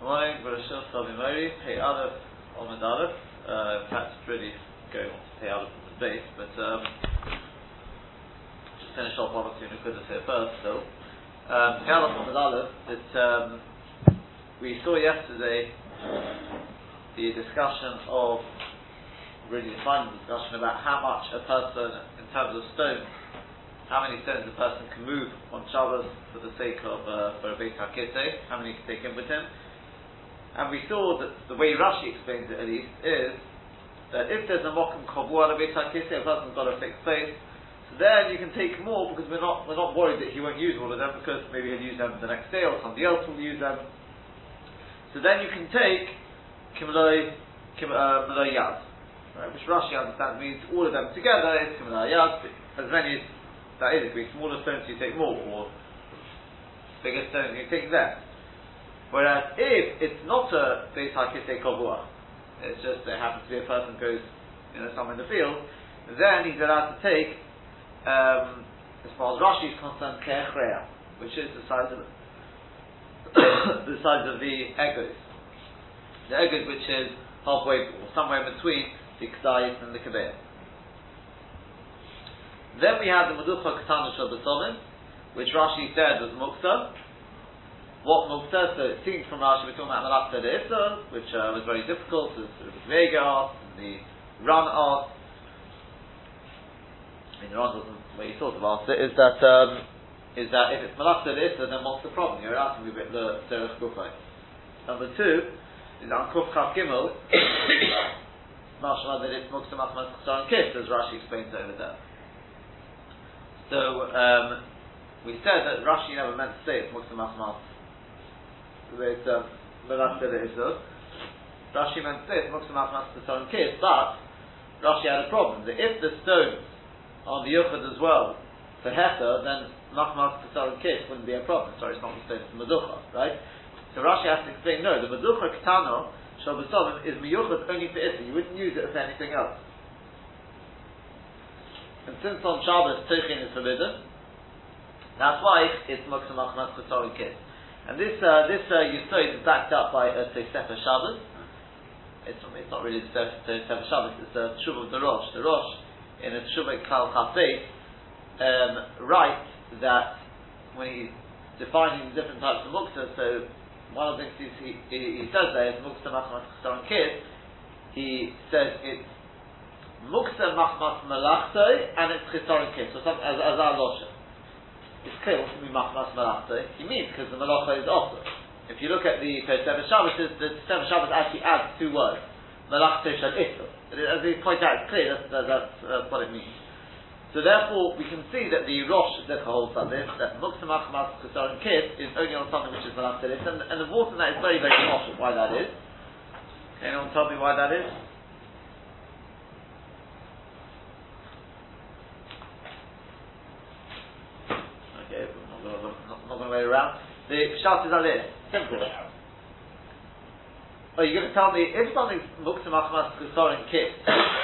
Morning, Barashil Sabi Mori, Pei Aleph, Omid Aleph. Uh, really going on to Pei Aleph from the base, but um, just finish off two Nukudas here first, still. Um, Pei Aleph, Omid Aleph, that um, we saw yesterday the discussion of, really the final discussion about how much a person, in terms of stones, how many stones a person can move on Shabbos for the sake of uh, for a Beit HaKiteh, how many he can take in with him. And we saw that the way Rashi explains it at least is that if there's a mokum kavua beit a person's got a fixed place, so then you can take more because we're not we're not worried that he won't use all of them because maybe he'll use them the next day or somebody else will use them. So then you can take kimloi kim, uh, yad, right? Which Rashi understands means all of them together is kimloi yad. As many as that is, if smaller stones you take more, or bigger stones you take less. Whereas if it's not a Beis HaKisei Kovua, it's just it happens to be a person goes, you know, somewhere in the field, then he's allowed to take, um, as far as Rashi is concerned, Ke'echreya, which is the size of the size of the egos. The egos which is halfway, or somewhere between the K'dayis and the Kabir. Then we have the Meducha Ketana Shal which Rashi said was Mukta, what Mukta, so it seems from Rashi we're talking about the Malachta de Issa, which uh, was very difficult, as sort of Vega and the Ran asked. I mean, the Ran wasn't where you thought of asked it, is that, um, is that if it's Malachta de Issa, then what's the problem? You're asking me about the Derech Gufay. Number two, is on Kuf Kaf Gimel, Mashma that it's Mukta Machmas Chasar and Kif, as Rashi explains over there. So, um, we said that Rashi never meant to say it's Mukta Machmas with um, Le'izud. Rashi meant this, Muksa Machmas Pesarim Kis, but Rashi had a problem, that if the stones on the Yuchad as well, for Heter, then Machmas Pesarim Kis wouldn't be a problem. Sorry, it's not the stone, it's the Meducha, right? So Rashi has to explain, no, the Meducha Ketano, Shal is Miyuchad only for Issa, you wouldn't use it for anything else. And since on Shabbos Tichin is forbidden, that's why it's Muksa Machmas Pesarim Kis. And this uh, this uh, is backed up by a Sefer Shabbos. It's, it's not really the Sefer Shabbos, it's a Tshuva of the Rosh. The Rosh, in a Tshuva Klal Chafei, um, writes that when he's defining the different types of mukta, so one of the things he, he, he says there is mukta machmas chesaron kid. He says it's mukta machmas malachtoi and it's chesaron kid. So as, as our logic it's clear what mean machmas malachta. He means because the malacha is also. If you look at the Sefer Shabbos, the Sefer Shabbos actually adds two words, malachta shal iso. As they point out, it's clear that's, that's, what it means. So therefore, we can see that the Rosh Zecha holds on this, that Muksa Machmas and Kid is only on something which is Malachta and, and the water that is very, very posh why that is. Can anyone tell me why that is? Way around. The pshat is this. Simple. Oh, you're going to tell me if something's mukta machmas kusorin kit,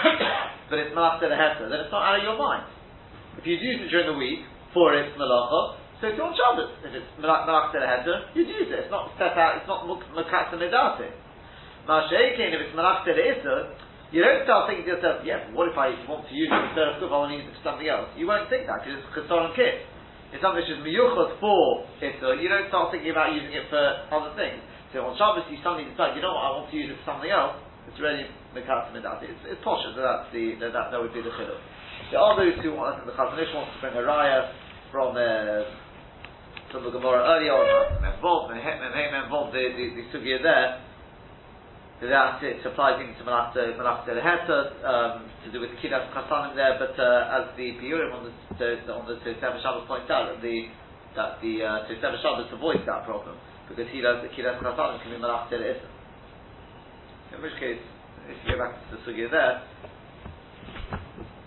but it's malach de then it's not out of your mind. If you use it during the week for its malacha, so it's on Shabbos. If it's malach de you'd use it. It's not set out. It's not mukata medate. Ma'ashekin, if it's malach de you don't start thinking to yourself, yeah, what if I want to use it for I want to use it for something else? You won't think that because it's kusorin kit it's something which is miyuchot for Issa, you don't start thinking about using it for other things. So on Shabbos you suddenly decide, you know what, I want to use it for something else, it's really Mekat Midati. It's, it's posh, so that's the, that, that would be the chiluk. There are those who want, the Chazon Ish wants to bring a raya from uh, from the Gemara earlier on, involved, involved the, the, the sugya there, that it applies into Malachta Malachta Heta um, to do with Kidas Chasanim there, but uh, as the Piurim on the, on the Tosef Shabbos points out, that the that the uh, Tosef Shabbos avoids that problem because he knows that Kidas Chasanim can be Malachta Issa. In which case, if you go back to the sugya there,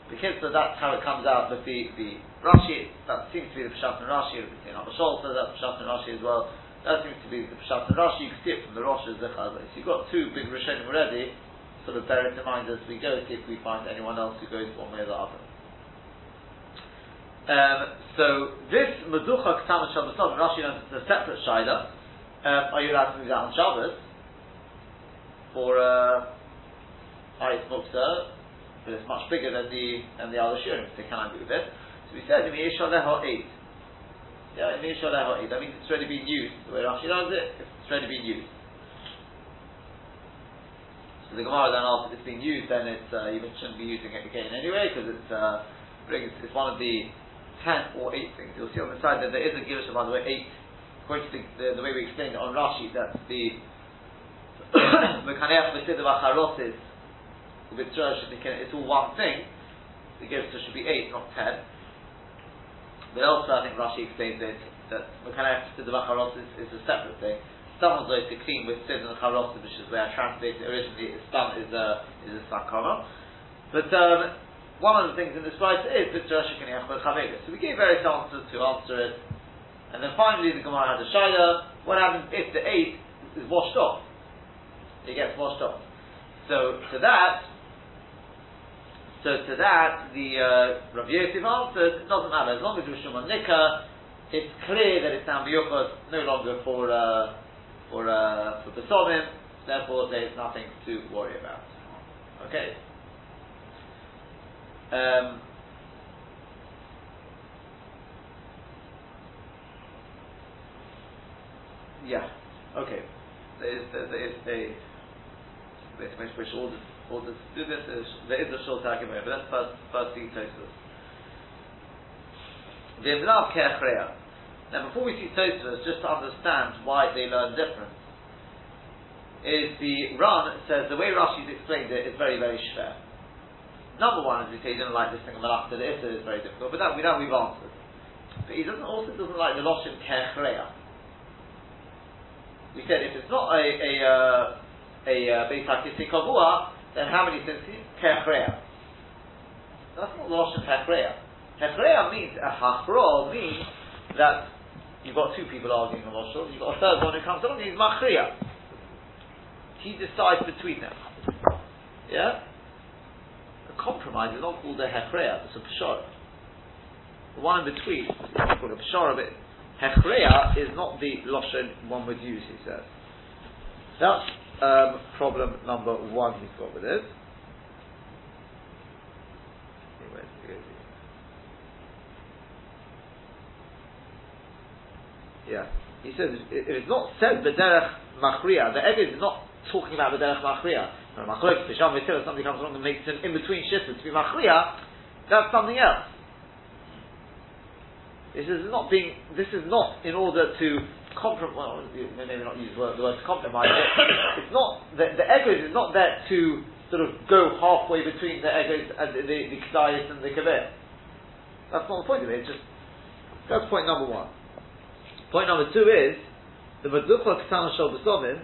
because so that's how it comes out. But the the Rashi that seems to be the Pshat and Rashi. You know, Abashol says that Pshat and Rashi as well. That seems to be the Pshat and Rashi. You can see it from the Rosh Zechaz. So you've got two big Rishonim already. Sort of bear in mind as we go, see if we find anyone else who goes one way or the other. Um, so this Meducha Ketama Shabbatot, Rashi knows it's a separate Shaila. um, are you allowed to do that on Shabbos? For uh, Ayat Mukta, but it's much bigger than the than the other shirim, so can I move it? So we said, Leho 8. Yeah, Leho 8. That means it's already been used. The way Rashi does it, it's already been used. So the Gemara then asks if it's being used, then it uh, shouldn't be using it again anyway, because it's, uh, it's one of the ten or eight things. You'll see on the side that there is a Girusha, by the way, eight, according to the, the, the way we explained it on Rashi, that's the Mekaneach Besidav Acharotis, it's all one thing. The Girusha should be eight, not ten. But also, I think Rashi explains it that Mekaneach Besidav Acharotis is a separate thing someone's going to clean with Sid and which is where I translated originally, is is a, is a sakara. But um, one of the things in this writer is that Rashi can So we gave various answers to answer it. And then finally the Gemara had a Shaila. What happens if the eight is washed off? It gets washed off. So to that, so to that, the uh, Rav Yosef answered, it doesn't matter, as long as it's Shuman Nikah, it's clear that it's now no longer for uh, for uh, for Besomim, therefore there is nothing to worry about. Okay. Um, yeah. Okay. There is there, is a which which all this do this is, there is a short argument, but let's first first see Tosfos. V'imlav ke'achreya. Now, before we see Tosfos, just to understand why they learn different, is the Ran says the way Rashi's explained it is very, very shver. Number one is he says he doesn't like this thing of Malachta, the Issa is very difficult, but that we know we've answered. But he doesn't also doesn't like the Loshin Kechreya. We said if it's not a a uh, a uh, Beit Kavua, then how many sins? Kechreya. That's not Loshin Kechreya. Kechreya means a Hachro means that You've got two people arguing on Rosh You've got a third one who comes along. He's machria. He decides between them. Yeah. A compromise is not called a Hechreya. It's a Peshara. The one in between is called a Peshara, but Hechreya is not the Lashon one would use. He says. That's um, problem number one he's got with it. Yeah. He says if it's not said b'derech machria, the Eged is not talking about b'derech machria. Machlok, Pisham V'Tira, somebody comes along and makes an in-between shittas to be machria, that's something else. This is not being, this is not in order to compromise, well, maybe not use the word, the word to compromise it. It's not, the, the Eged is not there to sort of go halfway between the Eged and the, the, the and the Kavir. That's not the point of it, it's just, that's point number one. Point number two is the Maducha Ketana Shal B'Sovim,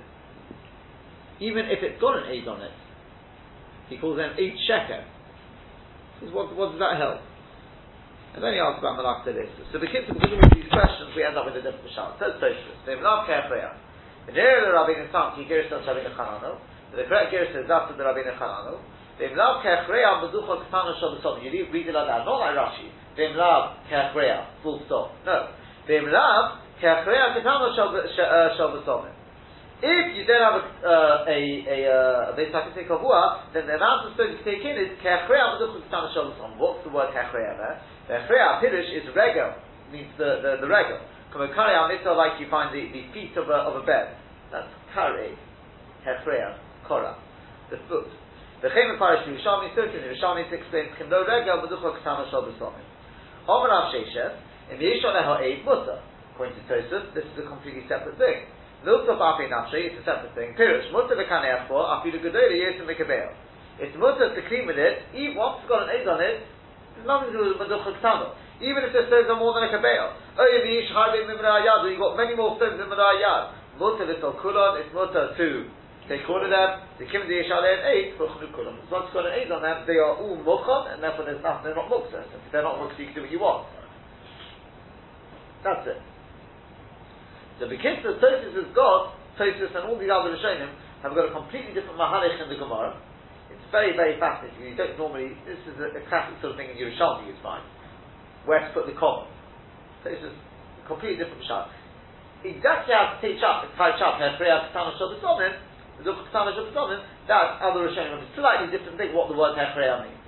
even if it's got an aid on it, he calls them eight sheker. What, what does that help? And then he asks about Malach this. So because, because of these questions, we end up with a different shot. Says Tosfos, they love carefreya. The nearer the Rabbi Nisam, he gives us Rabbi Nechanano. The correct gives says after the Rabbi Nechanano. They love carefreya Maducha Ketana Shal B'Sovim. You read it like that, not like Rashi. They love carefreya, full stop. No. They love uh, if you don't have a uh, a a, a kavua, then the amount of stones you take in is kechreya What's the word kechreya there? Kechreya pirush is regel, means the the, the regel. Kamakari al like you find the, the feet of a of a bed. That's kare, kechreya, kora, the foot. The Chem Parish Yerushalmi thirteen. Yerushalmi explains Kimdo regel v'duchol ketana shal b'somim. Omer Rav Sheshes in the Yishon Eho Eid Mutter. According to Tosfos, this is a completely separate thing. Milta Bafi Nafshi, it's a separate thing. Pirush, Mutter V'Kaneach for, Afilu Gedola Yesim V'Kabeil. It's Mutter to clean with it, even once it's got an egg on it, nothing to do with Maducha Ktano. Even if the stones are more than a Kabeil. Oh, you Yad, you've got many more stones than Mimra Yad. Mutter V'Tol Kulon, it's Mutter to take all of them, the Kim the Yishale and eight, Fuchnu Kulon. It's got an eight on them, they are all Mukhon, and therefore there's nothing, they're not Muksa. If they're not Muksa, you can do what you want. That's it. So because the Tosis has got, Tosis and all these other Rishonim have got a completely different Mahalech in the Gemara. Very, very fascinating. You don't normally, this is a, a classic sort of thing in Yerushalmi you'd find. Where to put the common. So this is a completely different Mashal. exactly how to teach up, teach up Hechreya Ketana Shabbatomim, Zuch Ketana Shabbatomim, that's other Rishonim. A slightly different thing what the word Hechreya means.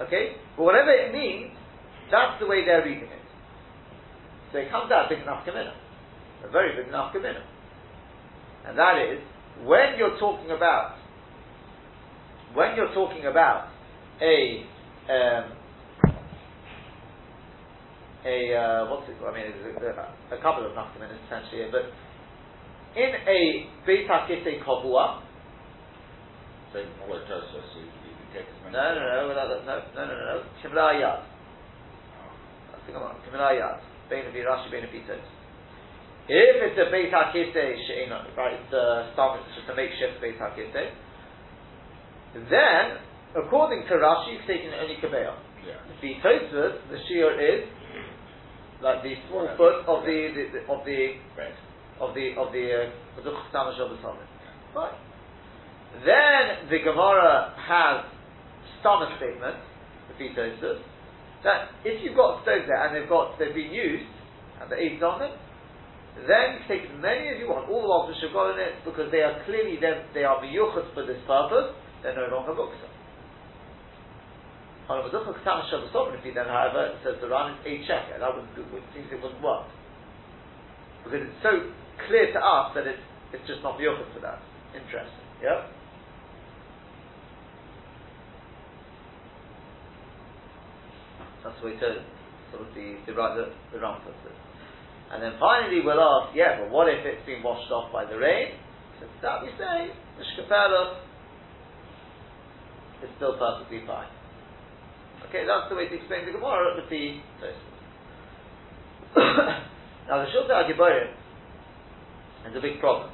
Okay? But whatever it means, that's the way they're reading it. So it comes out big enough kamina. A very big enough kamina. And that is, when you're talking about, when you're talking about a um, a uh, what's it called? I mean, a, a couple of minutes, essentially, but in a beit hakete kavua. No, no, no, without that, no, no, no, no, kimla yad. That's the command. Kimla yad. Bein of Rashi, bein of If it's a beit hakete she'ena, right? It's uh, some, just a makeshift beit hakete then, according to Rashi, it's taking only Kabeah. Yeah. The Tosfos, the shear is like the small foot of the, the, the of the Right. of the of the uh, of the Fine. Then the Gemara has stomach statement, the Tosfos, that if you've got stones there and they've got they've been used and the aids on them, then take as many as you want, all the ones which have got in it, because they are clearly then they are miyuchas for this purpose, they're no longer books. On a Ketana Shabbos Sovereignty, then, however, it says the Ran is a checker. That would, seems it wouldn't work. Because it's so clear to us that it's, it's just not B'yochas for that. Interesting. Yeah? That's the way to sort of the, the the, the Ran puts it. And then finally we'll ask, yeah, but what if it's been washed off by the rain? So that we say, the Shkapela is still perfectly fine. Okay, that's the way to explain the Gemara with the Now the Shiltei HaGiborim is a big problem.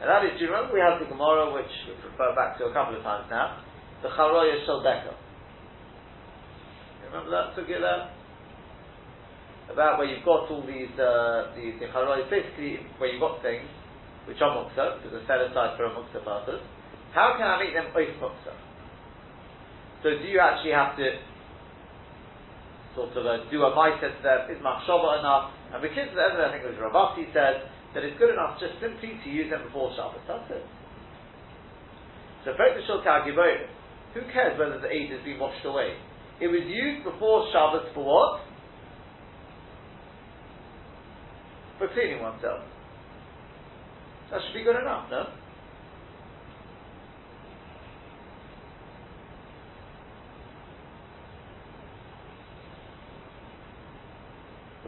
And that is, do you remember we have the Gemara, which we refer back to a couple of times now, the Charoya Shalbeka. Remember that Sugila? About where you've got all these, uh, the, the Charoya, basically where you've got things which are Muksa, because they're set aside for a Muksa purpose. How can I make them Oif? So do you actually have to sort of uh, do a mindset to them? Is machshava enough? And because of I think it was Ravasi said that it's good enough just simply to use them before Shabbos. That's it. So Shul who cares whether the aid has been washed away? It was used before Shabbos for what? For cleaning oneself. That should be good enough, no?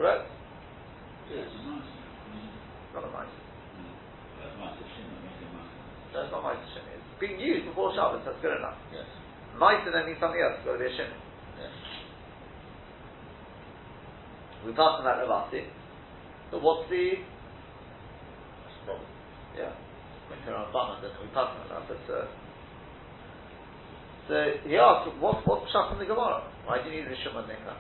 Correct? A nice. Not a mice. That's nice of Shimon, maybe nice. No, it's not mice shimmy. It's being used before Shabbos, that's good enough. Yes. Mice and then means something else, it's got to be a shimmy. Yes. We passed on that Ravasi. But what's the That's the problem. yeah. Went around Bama, then we passed on that, but uh, so he asked, what what's shot in the Gemara? Why do you need Rishon Nika?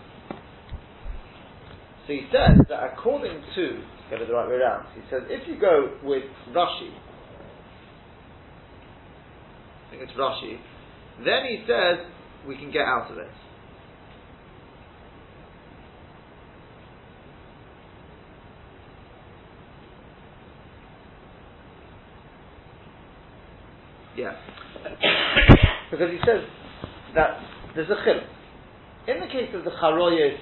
So he says that according to get it the right way around, he says if you go with Rashi, I think it's Rashi, then he says we can get out of it. Yeah. because he says that there's a chiluk. In the case of the charoyos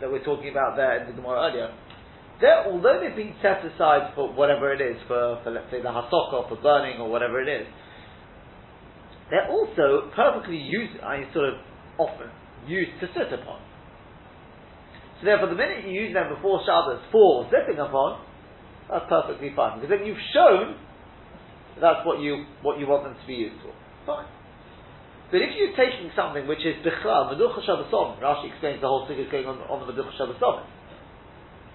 that we're talking about there in the Gemara earlier, they're, although they've been set aside for whatever it is, for, for let's say the hasokah, for burning or whatever it is, they're also perfectly used, I mean, sort of often used to sit upon. So therefore, the minute you use them before Shabbos for sitting upon, that's perfectly fine. Because then you've shown that's what you what you want them to be used for. Fine. But if you're taking something which is Bichlal, Meducha Shabbasom, Rashi explains the whole thing is going on on the Meducha Shabbasom.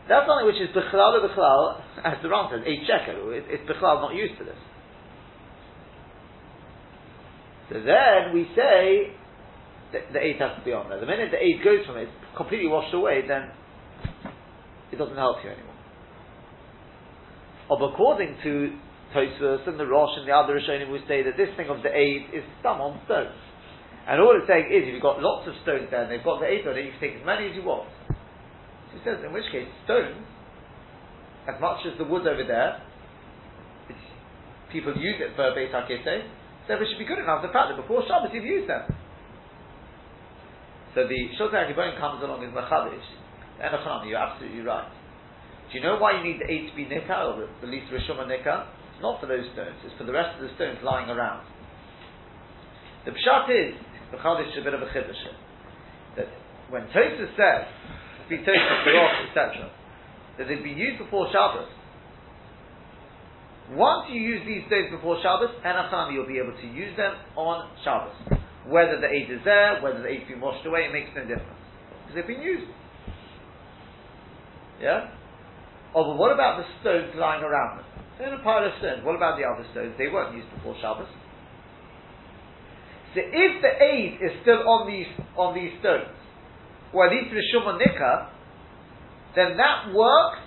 That's something which is Bichlal Bichlal, as the Ran says, a shekel. It, it's Bichlal not used to this. So then we say that the eight has to be on there. The minute the eight goes from it, it's completely washed away, then it doesn't help you anymore. Or according to Tosfos and the Rosh and the other Rishonim would say that this thing of the aid is some on stones. And all it's saying is, if you've got lots of stones there and they've got the aid on it, you can take as many as you want. So he says, in which case, stones as much as the wood over there, people use it for Beit HaKete, eh? so it should be good enough the fact that before Shabbos you've used them. So the Shulchan Akiboin comes along as Machadish. Enochanami, you're absolutely right. Do you know why you need the eight to be Nika, or the, the least Rishuma Nika? It's not for those stones, it's for the rest of the stones lying around. The Pshat is, Machadish is a bit of a chiddush that when Tosfos says, be Tosfos, etc., that they'd be used before Shabbos, once you use these stones before Shabbos, Enachami, you'll be able to use them on Shabbos. Whether the aid is there, whether the aid's been washed away, it makes no difference. Because they've been used. Yeah? Oh, but what about the stones lying around them? They're in a pile of stones. What about the other stones? They weren't used before Shabbos. So if the aid is still on these on these stones, or at least the Shuman Nikah, then that works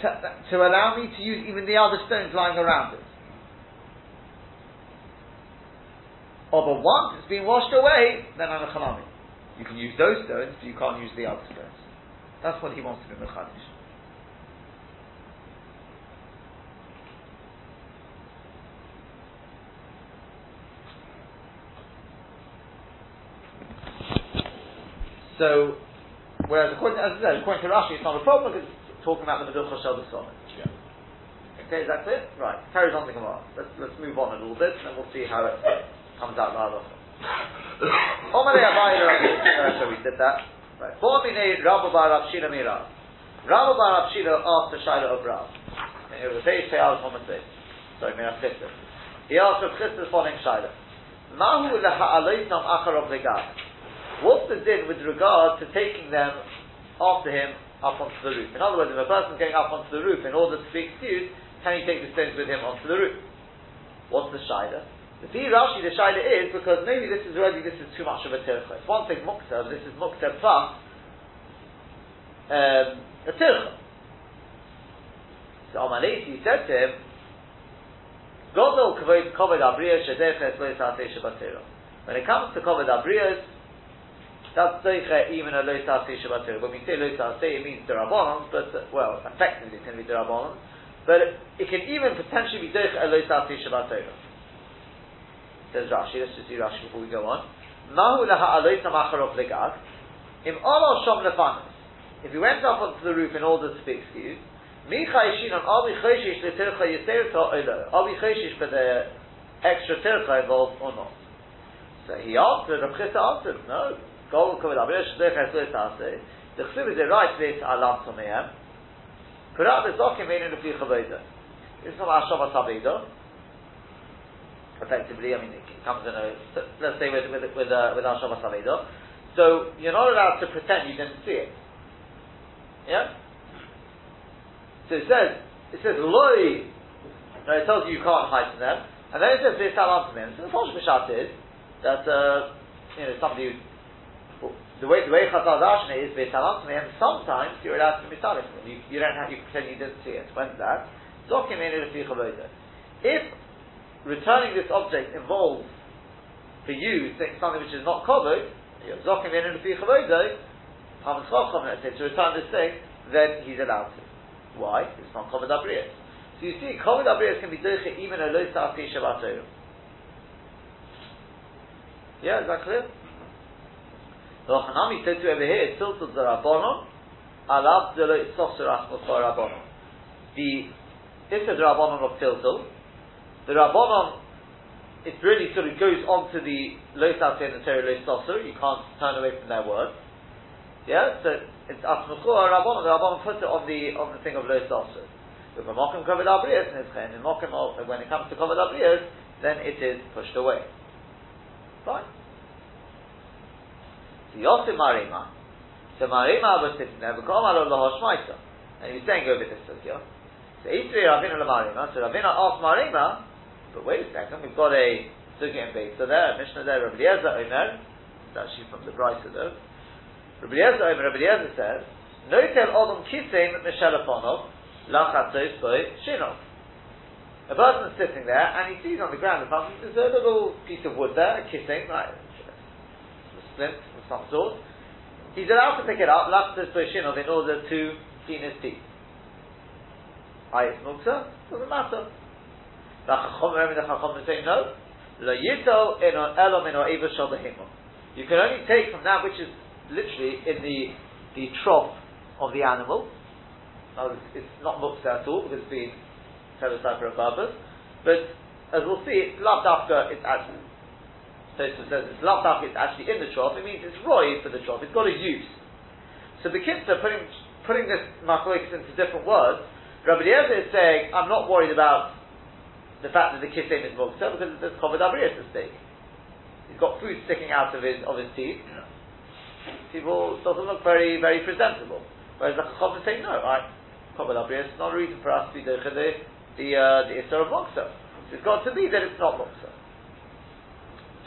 to, to allow me to use even the other stones lying around it. Or but once it's been washed away, then I'm a. You can use those stones, but you can't use the other stones. That's what he wants to be mechadish. So, whereas according as I said, according to Rashi, it's not a problem because talking about the Meducha Shel Yeah. Okay, is that it? Right. Carries on the Gemara. Let's, let's move on a little bit, and then we'll see how it comes out in Halacha. Uh, so we did that. Right. Formine Rabba Bar Rav Shila Mira. Rabba Bar Rav Shila asked the Shaila of Rav. And it was a Teish Teyal Chomatei. Sorry, Mira Chittis. He asked of Chittis following Shaila. Mahu leha'aloitam acharov legad. What's the din with regard to taking them after him up onto the roof. In other words, if a person's going up onto the roof in order to be excused, can he take the stones with him onto the roof? What's the shaila? The P Rashi, the shaila is because maybe this is already this is too much of a tircha. It's one thing mukta, this is mukta plus um, a tircha. So Amaleti said to him, Godol kavod abriya shedeches lo When it comes to kavod abriyas, that's Zeicha even a Lo Tasei Shabbat When we say Lo Tasei, it means Durabonon, but, well, effectively it's going to be Durabonon, but it can even potentially be Zeicha a Lo Tasei Shabbat Says Rashi, let's just see Rashi before we go on. Mahu Laha Aloy Tamacharov Legag, Im Olo Shom Lefanis. If he went up onto the roof in order to be excused, Micha Yishinon, are we Choshish Letircha Yisir To Olo? We Choshish for the extra Tircha involved or not? So he answered, Rav Chisda answered, no. Kol kol abriya shdech esle tase. The chsiv is a right place alam tomehem. Kurat bezokim ein in the chaveda. It's not ashava sabedo. Effectively, I mean, it comes in a, let's say with, with, with, uh, with ashava sabedo. So, you're not allowed to pretend you didn't see it. Yeah? So it says, it says, loy, no, it tells you you can't hide from them, and then it says, this alam from So the Fosh is that, uh, you know, somebody who the way the way Chazal Dashna is and sometimes you're allowed to be Misalim. You, you don't have, you pretend you didn't see it. When's that? If returning this object involves for you something which is not covered, Zokim in a let's say to return this thing, then he's allowed to. Why? It's not covered abriyas. So you see, covered abriyas can be doiche even a sa'ati shabbat Yeah, is that clear? The Hanami said to over here, Tiltul the Rabbanon, Alav the Sosurach Mufar Rabbanon. The, this is the Rabbanon of Tiltul. The Rabbanon, it really sort of goes on to the Lo Sasir and the Lo you can't turn away from their word. Yeah, so it's Asmuchur Rabbanon, the Rabbanon puts it on the, on the thing of Lo Abriyas, and when it comes to Kovid Abriyas, then it is pushed away. Fine. So Yosef Marima. So Marima was sitting there, V'kom alo lahoshmaita. And he's saying over this sugya. So Isri Ravina Marima. So Ravina asked Marima, but wait a second, we've got a sugya in Beitza there, a Mishnah there, Rabbi Eliezer Omer, it's actually from the Brisa though. Rabbi Eliezer Omer, Rabbi Eliezer says, No tell Odom Kisim Mishelafonov, Lachatzos Boy Shinov. A person is sitting there and he sees on the ground there's a little piece of wood there, a kissing, like splint, some sort, he's allowed to pick it up, lachtas b'shinov, in order to clean his teeth. It's muksa, doesn't matter. The Chacham, the Chacham say no. Lo yito in elom in eva You can only take from that which is literally in the the trough of the animal. Now, it's not muksa at all because it's been set aside for a purpose. But as we'll see, it's loved after it's actually. It says it's after it's actually in the trough. It means it's roy for the trough. It's got a use. So the kids are putting putting this machlokes into different words. Rabbi Eliezer is saying, I'm not worried about the fact that the kisem is mukta because there's covered abriyas at stake. He's got food sticking out of his of his teeth. People doesn't look very very presentable. Whereas the chacham is saying no, right? Covered is not a reason for us to be the the uh, the of mukta. It's got to be that it's not mukta.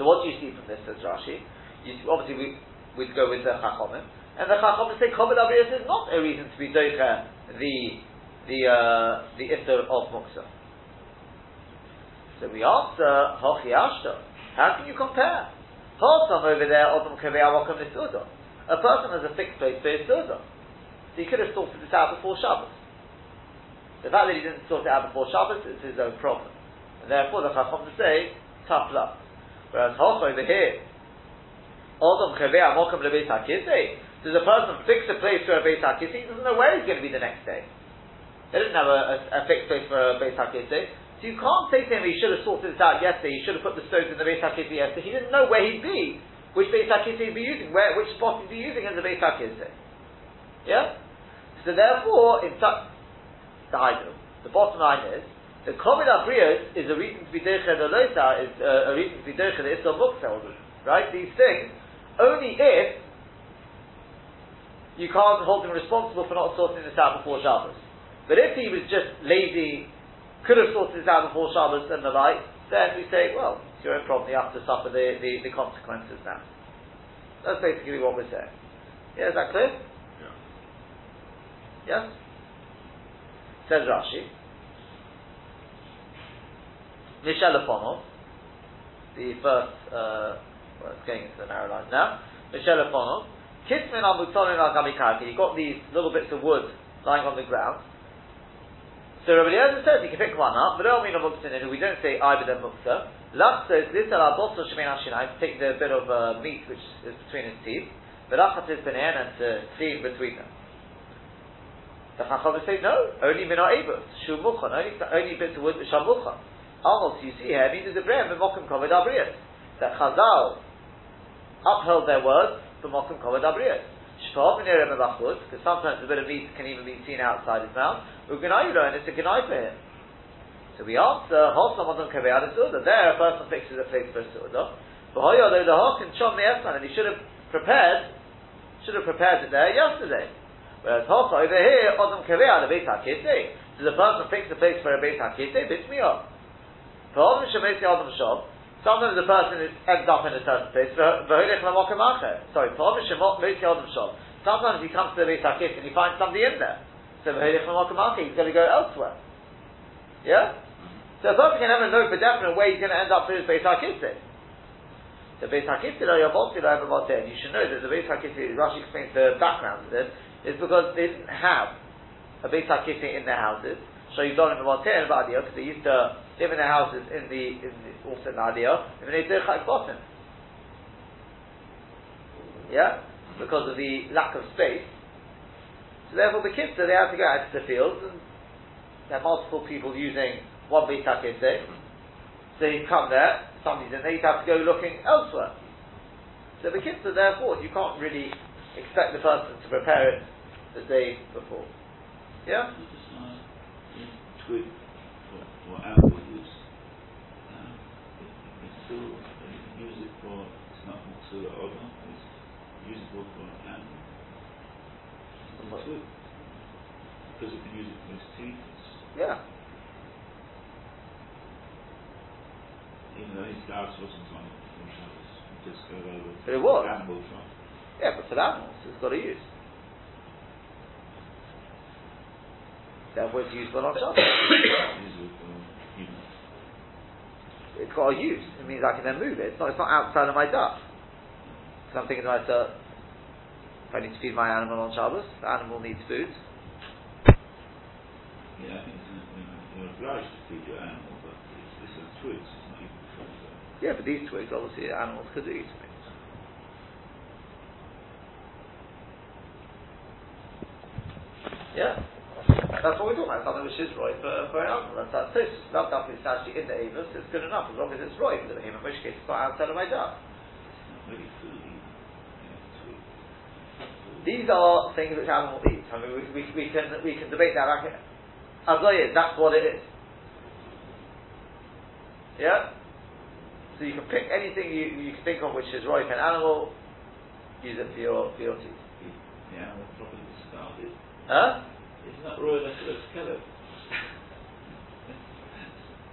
So what do you see from this, says Rashi? You, obviously we we'd go with the chachamim. And the Chacham say Kobad Abriyas is not a reason to be doicha the the uh, the Isser of Muksa. So we answer Hochi Ashta. How can you compare? Hosam over there, Odom Kaveh Awakam Nisuda. A person has a fixed place for his Suda. So he could have sorted this out before Shabbos. The fact that he didn't sort it out before Shabbos is his own problem. And therefore the Chacham say, tough luck. Whereas Hoch over here, Odom Kaveh Awakam Lebeis HaKisei, does a person fix a place for a Beis HaKisei? He doesn't know where he's going to be the next day. They didn't have a, a, a fixed place for a Beis HaKisei. So you can't say to him, he should have sorted this out yesterday, he should have put the stones in the Beis HaKisei yesterday. He didn't know where he'd be, which Beis HaKisei he'd be using, where, which spot he'd be using in the Beis HaKisei. Yeah? So therefore, in such, the bottom line is, the Kovid Abriyos is a reason to be Dercha the is uh, a reason to be Dercha the Islam Muksel, right? These things, only if you can't hold him responsible for not sorting this out before Shabbos. But if he was just lazy, could have sorted this out before Shabbos and the like, then we say, well, it's your own problem, you have to suffer the, the, the consequences now. That's basically what we're saying. Yeah, is that clear? Yeah. Yes? Says Rashi. Mishel the first, uh, well, it's going into the narrow lines now. Mishel Kismin al mutzarin al gamikarki. He got these little bits of wood lying on the ground. So Rabbi Eliezer says he can pick one up, but don't mean a muktzin we don't say but then muktzah. Lach says this al bottle shemin ashinai to take the bit of uh, meat which is between his teeth. But achat is benein and to see between them. The Chacham say no, only min ebus, shu mukhan, only only bits of wood which are mukhan. Oh, Almost you see here means the and mokum kovid abriyas. That Chazal upheld their words b'mokum kol adabriyas. Shpov because sometimes a bit of meat can even be seen outside his mouth. Uganayura, and it's a ganai for him. So we answer, Hosam Adam Kaveya Suda. There, a person fixes a place for Suda. V'hoyo, though the and Shom Me'esman, and he should have prepared, should have prepared it there yesterday. Whereas Hok over here, Adam Kaveya the Beit HaKitei. Does a person fix a place for a Beit HaKitei? Bits me Sometimes the person is, ends up in a certain place. Sorry, Sometimes he comes to the Beit HaKis and he finds somebody in there. So he's going to go elsewhere. Yeah? So a person can never know for definite where he's going to end up for his Beit HaKis. The Beit HaKis, you should know that the Beit HaKis, Rashi explains the background of this, is because they didn't have a Beit HaKis in their houses. So you've done in Motel and because they used to live in their houses in the, in the also in the Aliyah, they do bottom. Yeah? Because of the lack of space. So therefore the kids, they have to go out to the fields and there are multiple people using one Bita Kisse. Eh? So you come there, somebody's in there, you have to go looking elsewhere. So the kids are therefore, you can't really expect the person to prepare it the day before. Yeah? Twig for, for to the organ is usable for animal. Because it can use it for its teeth. Yeah. Even though his dad wasn't on from Shabbos, just go over. But it was. Animal from. Yeah, but for animals, it's got a use. Therefore, it's useful on Shabbos. It's got a use. It means I can then move it. It's not, it's not outside of my duck. So I'm thinking to myself, if I need to feed my animal on Shabbos, the animal needs food. Yeah, I think obliged to feed your animal, but it's, it's a twigs, it's not even Yeah, but these twigs, obviously, animals could eat things. Yeah, that's what we're talking about. Something which is right for, for an animal. That's that's that it's actually in the avis. It's good enough as long as it's right for the behemoth. In which case, it's not outside of my job. Not really food either. Yeah, twigs. These are things which animals eat. I mean, we, we, we can we can debate that. Like, as I is, that's what it is. Yeah. So you can pick anything you, you can think of which is right for an animal. Use it for your for your teeth. The animal probably started. Huh? It's not raw enough to kill it.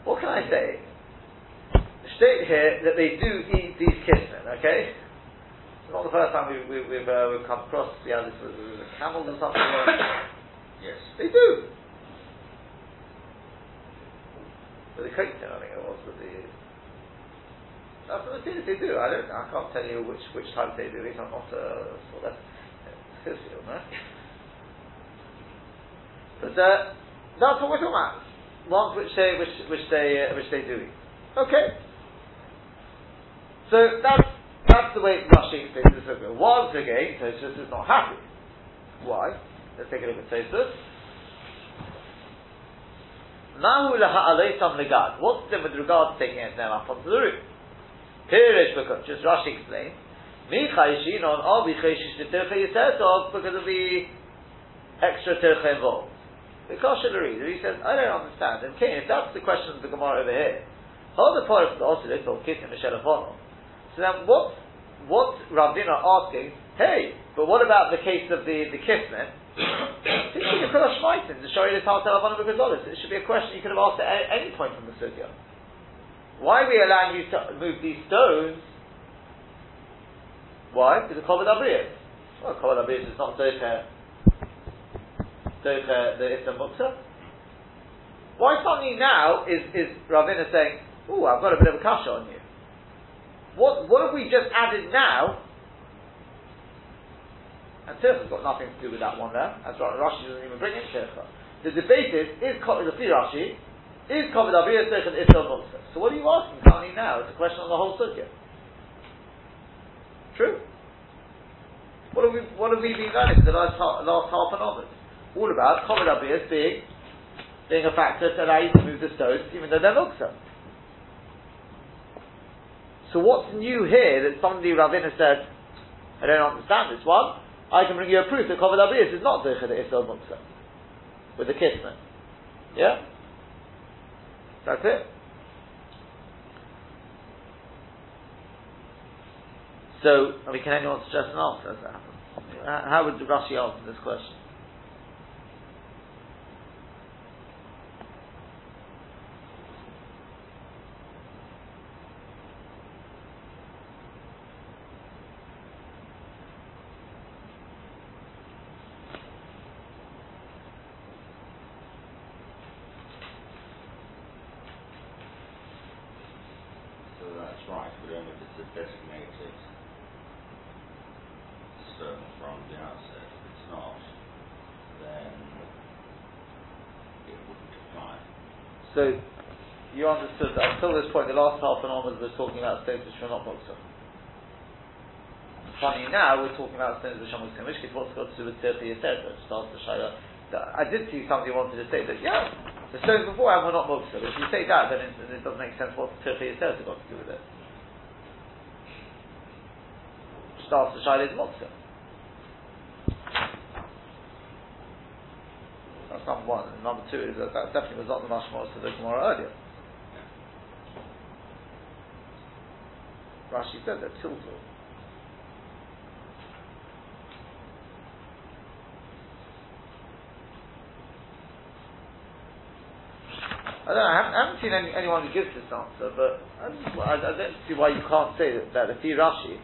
What can I say? State here that they do eat these kismet, okay? It's not the first time we've, we've, we've, uh, we've come across, yeah, this was, was it camels or something. Yes. they do. With the Creighton, I think it was, but the. That's what they do, they do. I don't I can't tell you which, which type they do. It's not, not uh, sort of, it's no? But uh, that's what we're talking about. Ones which they which which they uh, which they do. Okay. So that's that's the way Rashi explains this. Okay. Once again, Tosfos is not happy. Why? Let's take a look at Tosfos. Mahu laha'aleitam legad. What's the with regard to taking it them up onto the roof? Pirish because just Rashi explains. Mi chayshin on we chayshish the tircha yisetov because of the extra tircha involved. The Kosher reader, he says, I don't understand. And Okay, if that's the question of the Gemara over here, hold the point of the Osilit or Kitim Mishelafono. So then what, what Ravina asking, hey, but what about the case of the, the Kismet? It should be a question you could have asked at any point from the Sugya. Why are we allowing you to move these stones? Why? Because of Kovad Abriyas. Well, Kovad is not Docher the Islam Muksa? Why suddenly now is, is Ravina saying, oh, I've got a bit of a kasha on you? What, what have we just added now? And Tircha's got nothing to do with that one there. That's right, Rashi doesn't even bring in Tircha. The debate is, is the Fi Rashi, is Kovid Abiyah Tircha and Islam Muksa? So what are you asking suddenly now? It's a question on the whole Sugya. True. What have we, what have we been learning for the last, last half an hour? All about obvious being being a factor to allow you to move the stones even though they're muksa. So what's new here that somebody Ravina said, I don't understand this one, I can bring you a proof that Kovad Abiyas is not Zercha the Isel Muksa. With the Kisman. Yeah? That's it. So, I mean, can anyone suggest an answer that? How would Rashi answer this question? So you understood that until this point, the last half an hour was talking about stones which were not muktzah. Funny now, we're talking about stones which are. In which what's got to do with Tirthi Yisera? Starts the Shaya. I did see somebody wanted to say that, yeah, the stones before were not muktzah. If you say that, then it, it doesn't make sense what Tirthi Yisera got to do with it. Starts the Shaya is muktzah. That's number one. Number two is that that definitely was not the mashmos of the Gemara earlier. Rashi said that tiltul. I don't know, I haven't, I haven't seen any, anyone who gives this answer, but I, I, I, don't see why you can't say that, if you Rashi,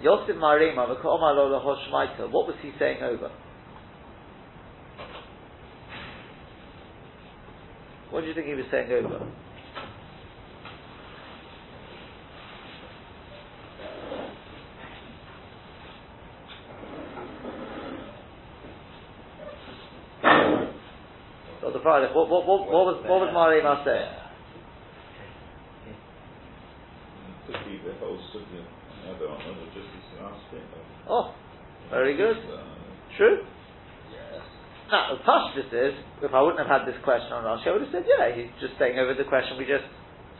Yosef Marima, oh what was he saying over? What do you think he was saying over? So the What, what, what, what was what was Marima saying? Could be the whole sugya. I don't know, just this last bit. Oh, very good. Uh, True. Yes. Now, the Pashtus is, if I wouldn't have had this question on Rashi, I would have said, yeah, he's just saying over the question we just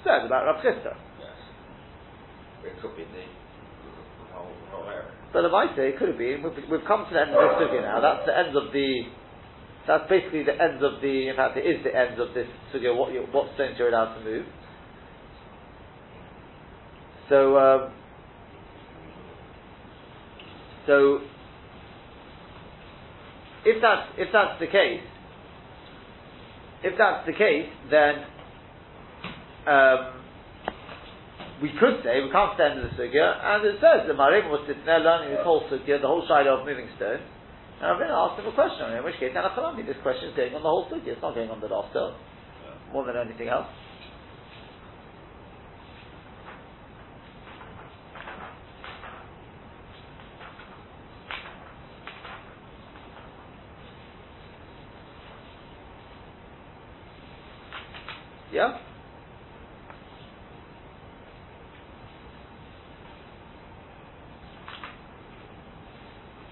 said about Rav Chisda. Yes. It could be the, whole, whole area. But the might say it could have been. We've, we've come to the end of the sugya now. That's the end of the. That's basically the end of the. In fact, it is the end of this sugya. What you, what stones you're allowed to move. So. Um, so. If that's if that's the case, if that's the case, then um, we could say, we can't stand in the sugya, and it says that Marim was sitting there learning this whole sugya, the whole side of moving stones, and I've been asked him a question in which case, Anachalami, this question is going on the whole sugya, it's not going on the last stone, more than anything else. Yeah?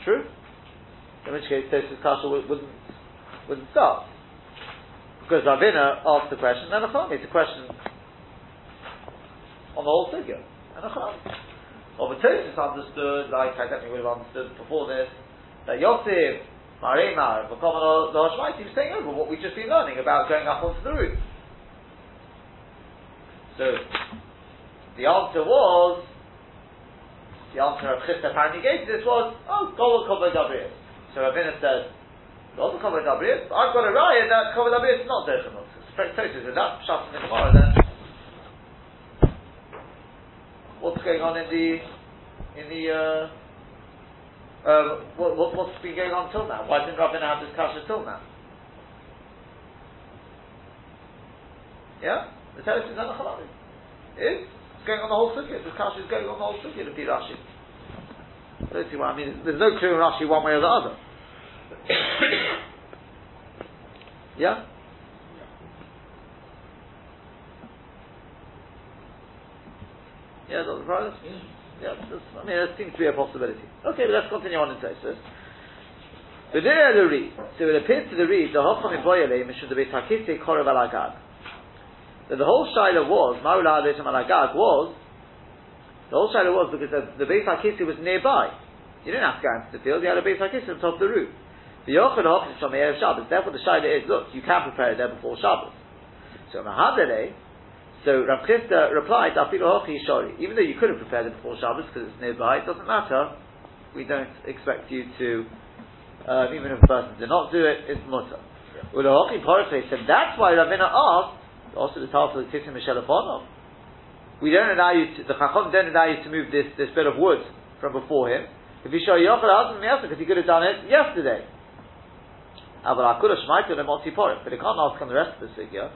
True? In which case, Tosus Kasha wou- wouldn't, wouldn't start. Because Ravina asked the question, and Acham, it's a question on the whole figure. And Acham. Well, but Tosus understood, like I definitely would have understood before this, that Yosef, Marema, Makomano, the Hashmaiti was saying over what we've just been learning about going up onto the roof. So, the answer was, the answer of Chisda apparently gave to this was, oh, Gol Kobo Gabriel. So Ravina says, Gol Kobo Gabriel, I've got a riot that Kobo Gabriel is not Derechimot. Spectators, if that's shut in the Gemara, then what's going on in the, in the, uh, uh, what, what, what's been going on till now? Why didn't Ravina have this kasha till now? Yeah? The Teres is Anachalami. Is? It's going on the whole sukkah. The kasha is going on the whole to be Rashi. I don't see why. I mean, there's no clue in Rashi one way or the other. yeah? Yeah, Dr. Friday? Yeah, that's, I mean, that seems to be a possibility. Okay, but let's continue on in Tosus. But there the read. So it appears to the read, the Hocham in Boyale, Beit Hakisi Korev Alagad. That the whole Shiloh was, Maula Adesham Alagad was, the whole Shiloh was because the, the Beit Hakisi was nearby. You didn't have to go into the field, you had a Beit Hakisi on top of the roof. The Yochel Hocham from Erev Shabbos, therefore the Shiloh is, look, you can prepare it there before Shabbos. So Mahadele, so Rav Chisda replied, "Afilu hochi shori." Even though you could have prepared it before Shabbos because it's nearby, it doesn't matter. We don't expect you to, um, even if a person did not do it, it's mutter. Ula hochi porche said that's why Ravina asked. Also, the title of the Tisim Mishelafonov. We don't allow you to. The Chacham don't allow you to move this this bit of wood from before him. If you show Yochel Hazim because he could have done it yesterday. But I could have shmaited him on but he can't ask on the rest of the figure.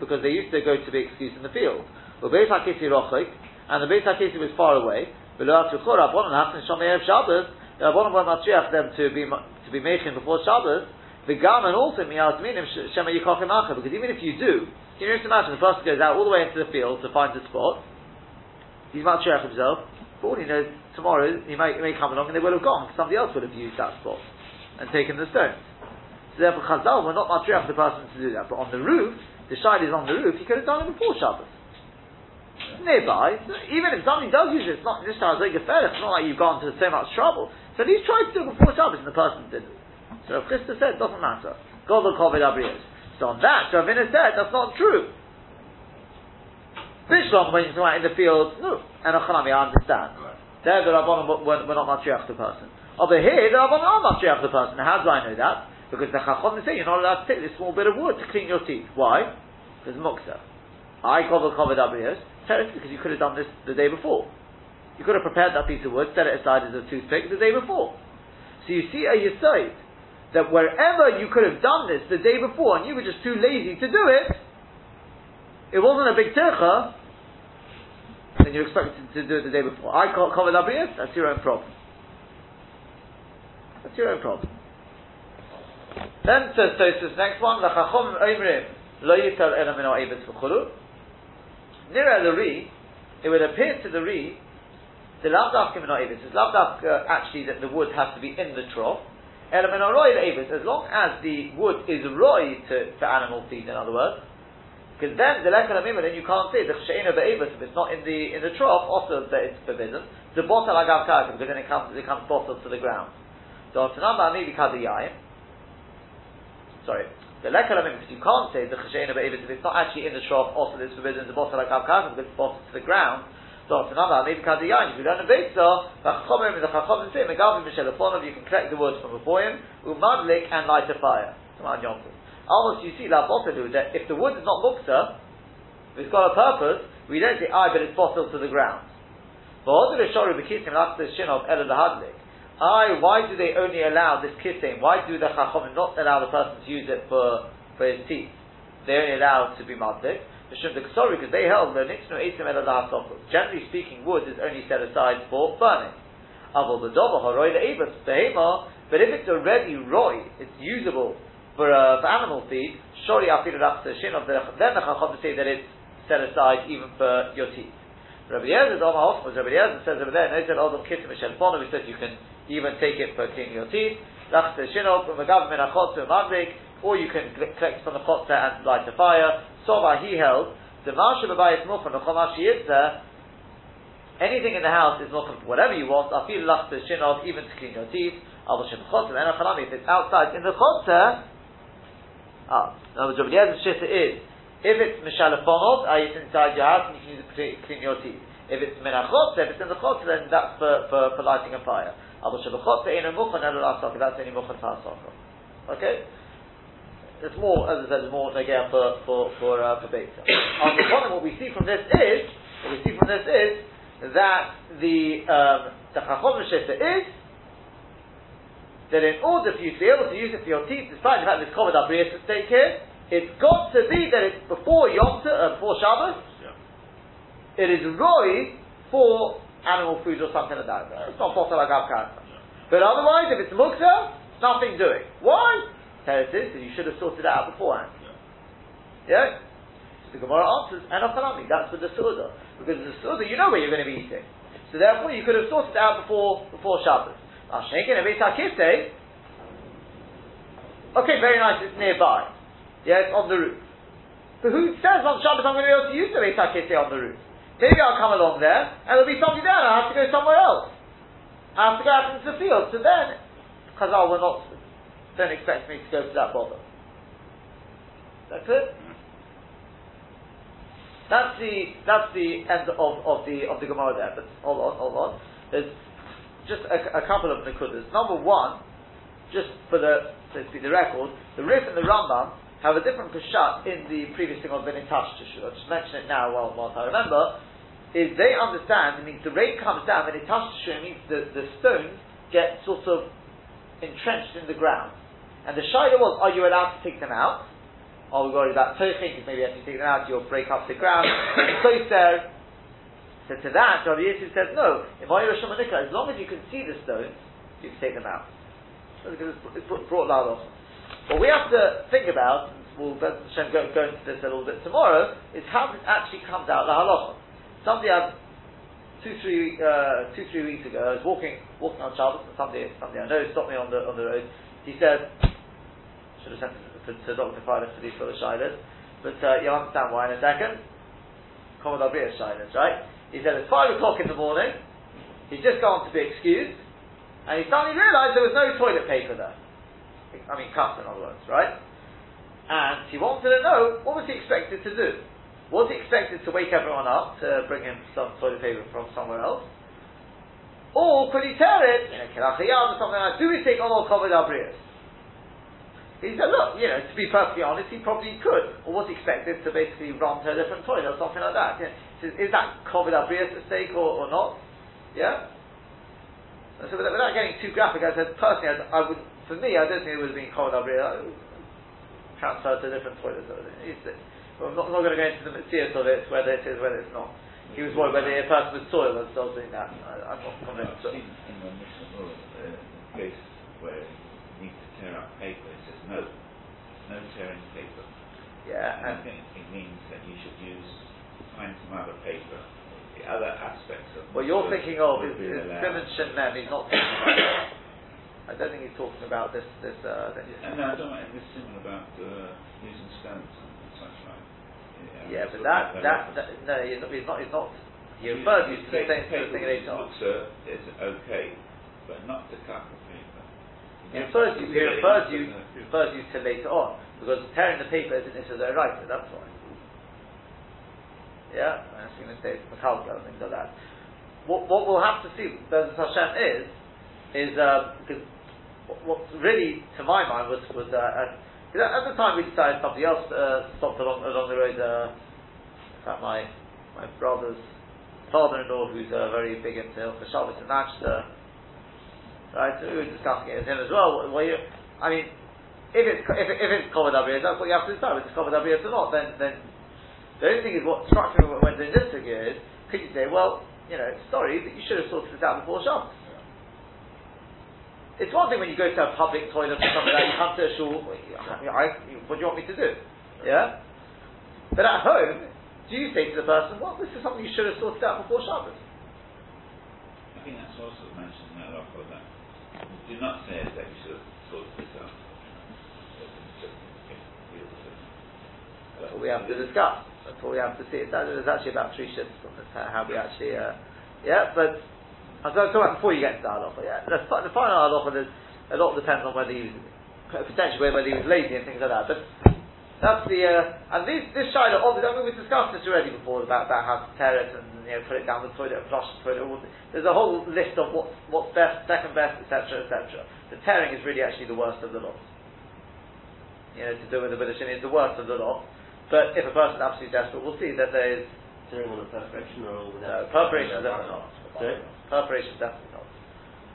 Because they used to go to be excused in the field. And the Beis Hakisi was far away. Below Atuchor, Rabbanon happened Shomei Erev them to be to be making before Shabbos. The Gam and also Miyaz Minim Shema Yikochim Acha, because even if you do, you just imagine the person goes out all the way into the field to find a spot. He's matriach himself. but all he knows, tomorrow he may, he may come along and they will have gone. Somebody else would have used that spot and taken the stones. So therefore, Chazal were not matriach the person to do that. But on the roof, the shide is on the roof. He could have done it before Shabbos. Nearby, even if somebody does use it, it's not as a It's not like you've gone to so much trouble. So he's tried to do it before Shabbos, and the person didn't. So Rav Chisda said, doesn't matter. God will cover Abriyos. So on that, Ravina said, that's not true. This Bishlom, when you're out in the field, no. And Achanami, I understand. There, the Rabbanon were, were not matriach the person. Over here, the Rabbanon are matriach the person. How do I know that? Because the Chacham is saying you're not allowed to take this small bit of wood to clean your teeth. Why? Because muksa. I cover covered abrios. Because you could have done this the day before. You could have prepared that piece of wood, set it aside as a toothpick the day before. So you see a yisoid that wherever you could have done this the day before and you were just too lazy to do it, it wasn't a big tircha, then you're expected to do it the day before. I can't cover abrios. That's your own problem. That's your own problem. Then says Tosus, next one, the Chachom Omrim, Lo Yitel Elam Min Ha'ibas V'chulu. Nira L'Ri, it would appear to the Ri, the Lavdafka Min Ha'ibas, it's Lavdafka actually that the wood has to be in the trough, Elam Min Ha'ibas, as long as the wood is roi to, to animal feed, in other words, because then the lekal then you can't say the she'ena be'evis if it's not in the in the trough, also that it's forbidden. The bottle agav because then it comes it comes bottled to the ground. So tanama maybe kadiyayim sorry, the lekal because you can't say the cheshein if it's not actually in the trough, also it's forbidden the bottle like avkar because it's bottled to the ground. So another maybe kadiyan. If you learn a beitza, chachomim the chachomim say megavim mishelafonov. You can collect the wood from a boyim, umadlik and light a fire. Almost you see la botalu that if the wood is not mukta, it's got a purpose. We don't say I, but it's bottled to the ground. I, why do they only allow this kissing? Why do the chachomim not allow the person to use it for, for his teeth? They only allow it to be madlik. Sorry, because they held the nitznu esim Generally speaking, wood is only set aside for burning. But if it's already roy, it's usable for, uh, for animal feed, surely afilu shin of the then the chacham say that it's set aside even for your teeth. Rabbi Yezer, Rabbi Yezer says over there, no said Odom Kittim Shelfono, he says you can even take it for cleaning your teeth. Lachter shinov from a government, or you can collect from the chotzer and light a fire. Sova he held the marsha b'bayis mukhon the Anything in the house is mukhon for whatever you want. Feel lach the shinov even to clean your teeth. If it's outside in the chotzer, ah, now the Rabbi shitta is if it's mishalafonov, i.e. it's inside your house and you can use it to clean your teeth. If it's minachot, if it's in the chotzer, then that's for, for, for lighting a fire. That's only mukhan Okay? It's more, as I said, it's more again for for for uh, for beta. On the bottom, what we see from this is what we see from this is that the um, the chachom is that in order for you to be able to use it for your teeth, despite the fact that it's covered up to stake here, it's got to be that it's before Yom uh, before Shabbos. Yeah. It is roy for animal food or something like that. It's not possible like Avkar. But otherwise, if it's mukta, nothing doing. Why? Heretic, because you should have sorted it out beforehand. Yeah? So the Gemara answers, and Afalami, that's with the Suda. Because the Suda, you know where you're going to be eating. So therefore, you could have sorted it out before before Shabbos. Okay, very nice, it's nearby. Yeah, it's on the roof. But who says on Shabbos I'm going to be able to use the Beit HaKite on the roof? Maybe I'll come along there, and there'll be somebody there, and I'll have to go somewhere else. I have to go out into the field. So then, Chazal will not, don't expect me to go to that bother. That's it. That's the that's the end of, of the of the Gemara there. But hold on, hold on. There's just a, a couple of nikudas. Number one, just for the to be the record, the Rif and the Rambam have a different kashat in the previous thing on Benitash I'll just mention it now while, while I remember is they understand, it means the rain comes down, it means the, the stones get sort of entrenched in the ground. And the shaila was, are you allowed to take them out? Are we worried about toching, because maybe if you take them out, you'll break up the ground. so there, so to that, Rabbi Yisrael says, no, in as long as you can see the stones, you can take them out. Because it's brought loud off. What we have to think about, we'll go, go into this a little bit tomorrow, is how this actually comes out the halacha. Somebody had two, three, uh, two, three weeks ago. I was walking, walking on Shabbos, and somebody, somebody I know stopped me on the on the road. He said, to, to Dr. For these sort of shilas, but uh, you'll understand why in a second. Commodore British shilas, right? He said it's five o'clock in the morning. He's just gone to be excused, and he suddenly realised there was no toilet paper there. I mean, cups in other words, right? And he wanted to know what was he expected to do. Was he expected to wake everyone up to bring him some toilet paper from somewhere else? Or could he tell it, know, Kilachiyam or something like that, do we take all Kovid Abrius? He said, look, you know, to be perfectly honest, he probably could. Or was expected to basically run to a different toilet or something like that. You know, is, is that Kovid Abrius at stake or, or not? Yeah? And so without, without, getting too graphic, I said, personally, I, I would, for me, I don't think it would have been Kovid Abrius. Transferred to a different toilet. Well, I'm not, not going to go into the materials of it, whether it is, whether it's not. He was worried whether a person with soil was still doing that. I, am not convinced. I've seen in the Mishnah uh, case where you need to tear up paper. No, no tearing paper. Yeah, And I think it means that you should use, find some other paper. The other aspects of. what you're thinking of is, is. Simon Shem He's not thinking about that. I don't think he's talking about this. This. Uh, thing. And no, I don't want this similar about uh, using stones and such like. Yeah, but that, that, that no, he's not. He's not. He's not he refers you to the same sort of thing later on. looks uh, is okay, but not to cut the paper. He refers you. He refers you. Refers you to later on because tearing the paper isn't necessarily right. So that's why. Yeah, I'm just going to say it's Macalga and things like that. What, what we'll have to see, B'ezras Hashem is, is um, because what, what really, to my mind, was was uh, uh, 'cause at, at the time we decided somebody else uh, stopped along along the road. Uh, in fact, my my brother's father-in-law, who's uh, very big into Hilchah Shabbos and Manchester, right? So we were discussing it with him as well. Well, you, I mean, if it's if, if it's covered that's what you have to decide. If it's covered Abriyas or not, then then the only thing is what struck me when doing this figure is, could you say, well, you know, sorry, but you should have sorted this out before Shabbos. It's one thing when you go to a public toilet or something like that, you come to a shul, what do you want me to do? Yeah? But at home, do you say to the person, well, this is something you should have sorted out before Shabbos? I think that's also mentioned in that do not say that you have sorted this out. We have to discuss. That's what we have to see. It's, there's actually about three shifts on this, how we actually, uh, yeah, but I'm going to talk about before you get to the halacha. Yeah, the, the final halacha, there's a lot depends on whether he was, potentially whether he was lazy and things like that. But that's the, uh, and this, this Shiloh, obviously, I mean, we've discussed this already before about, about how to tear it and, you know, put it down the toilet and flush the toilet. There's a whole list of what's, what's best, second best, etc., etc. The tearing is really actually the worst of the lot. You know, to do with the British is the worst of the lot. But if a person's absolutely desperate, we'll see that there is Doing on a perforation or no, without? perforation definitely not. Sorry? Perforation definitely not.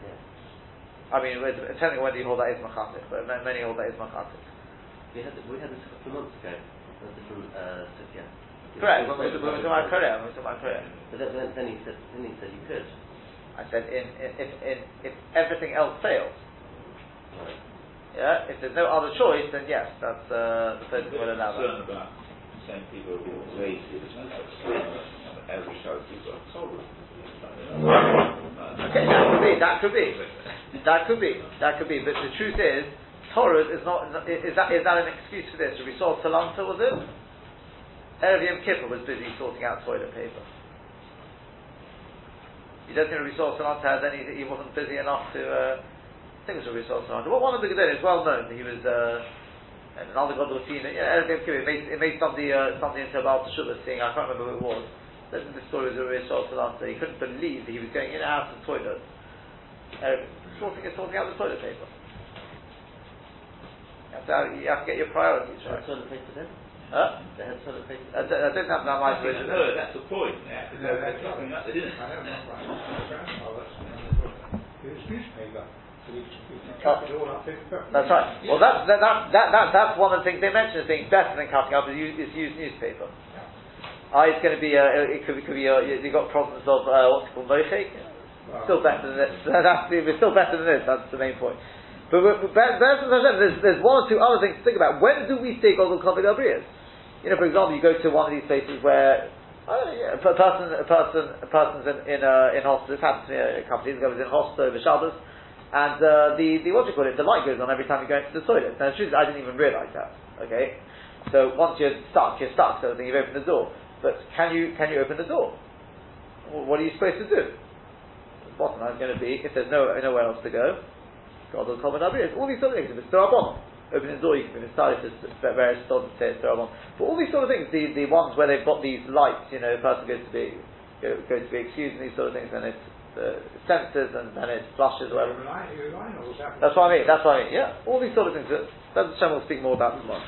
Yeah. I mean, depending on whether you hold that is machatic, but many hold that is machatic. We had, we had this a couple of months ago, a different, uh, suggestion. Correct. When we were we were talking about Korea, we were talking about Korea, But then, then, then he said, then he said you could. I said in, in, if, in, if everything else fails, Right. yeah, if there's no other choice, then yes, that's uh, the person will allow that. concerned about saying people who are lazy. There's no such thing as every show people are told. Okay, that could be, that could be, that could be, that could be. But the truth is, Torah is not. Is that is that an excuse for this? We saw Talanta was it? Erev Yom Kippur was busy sorting out toilet paper. You don't think Rabbi Saul Talanta had any? He wasn't busy enough to. Uh, I think it was Rabbi Saul Talanta. Well, one of the Gedolim is well known. He was. Uh, another God was seen. Yeah, Erev Yom Kippur. It made, it made somebody uh, something into about Shuvah thing. I can't remember who it was. Listen the story of Rabbi Saul Talanta. He couldn't believe that he was going in and out of the toilet. Uh, sorting, sorting out the toilet paper. You have, to, you have to get your priorities They right. had toilet paper then? Huh? They had toilet paper I, don't- didn't have that much No, that's the point. They have to go back they didn't. I know, my my grandfather, it was newspaper, so we, we cut it all up in. That's right. Well, that's, that, that, that, that, that's one of the things they mention as being better than cutting up is use, is use newspaper. Ah, it's going to be, uh, it could be, could be uh, you- you've got problems of, uh, what's it called, mochik? Still better than this. That's, it's still better than this, that's the main point. But, but, but there's, there's one or two other things to think about. When do we say Godel Kovid Abrias? You know, for example, you go to one of these places where yeah, a person, a person, a person's in in, uh, in hospital. This happened to me a couple of years ago. I was in hospital over Shabbos, and uh, the the what do you call it? The light goes on every time you go into the toilet. Now, the truth is, I didn't even realise that. Okay, so once you're stuck, you're stuck. So then you've opened the door. But can you can you open the door? What are you supposed to do? The bottom line is going to be if there's no nowhere else to go. God will come and All these sort of things. If it's Darabon, opening the door, you can be. If various stores and say it's Darabon. But all these sort of things, the, the ones where they've got these lights, you know, a person goes to be go, goes to be excused and these sort of things, and it's the sensors and then it flushes or whatever. That's what I mean. That's what I mean. Yeah, all these sort of things. That, that's will speak more about tomorrow.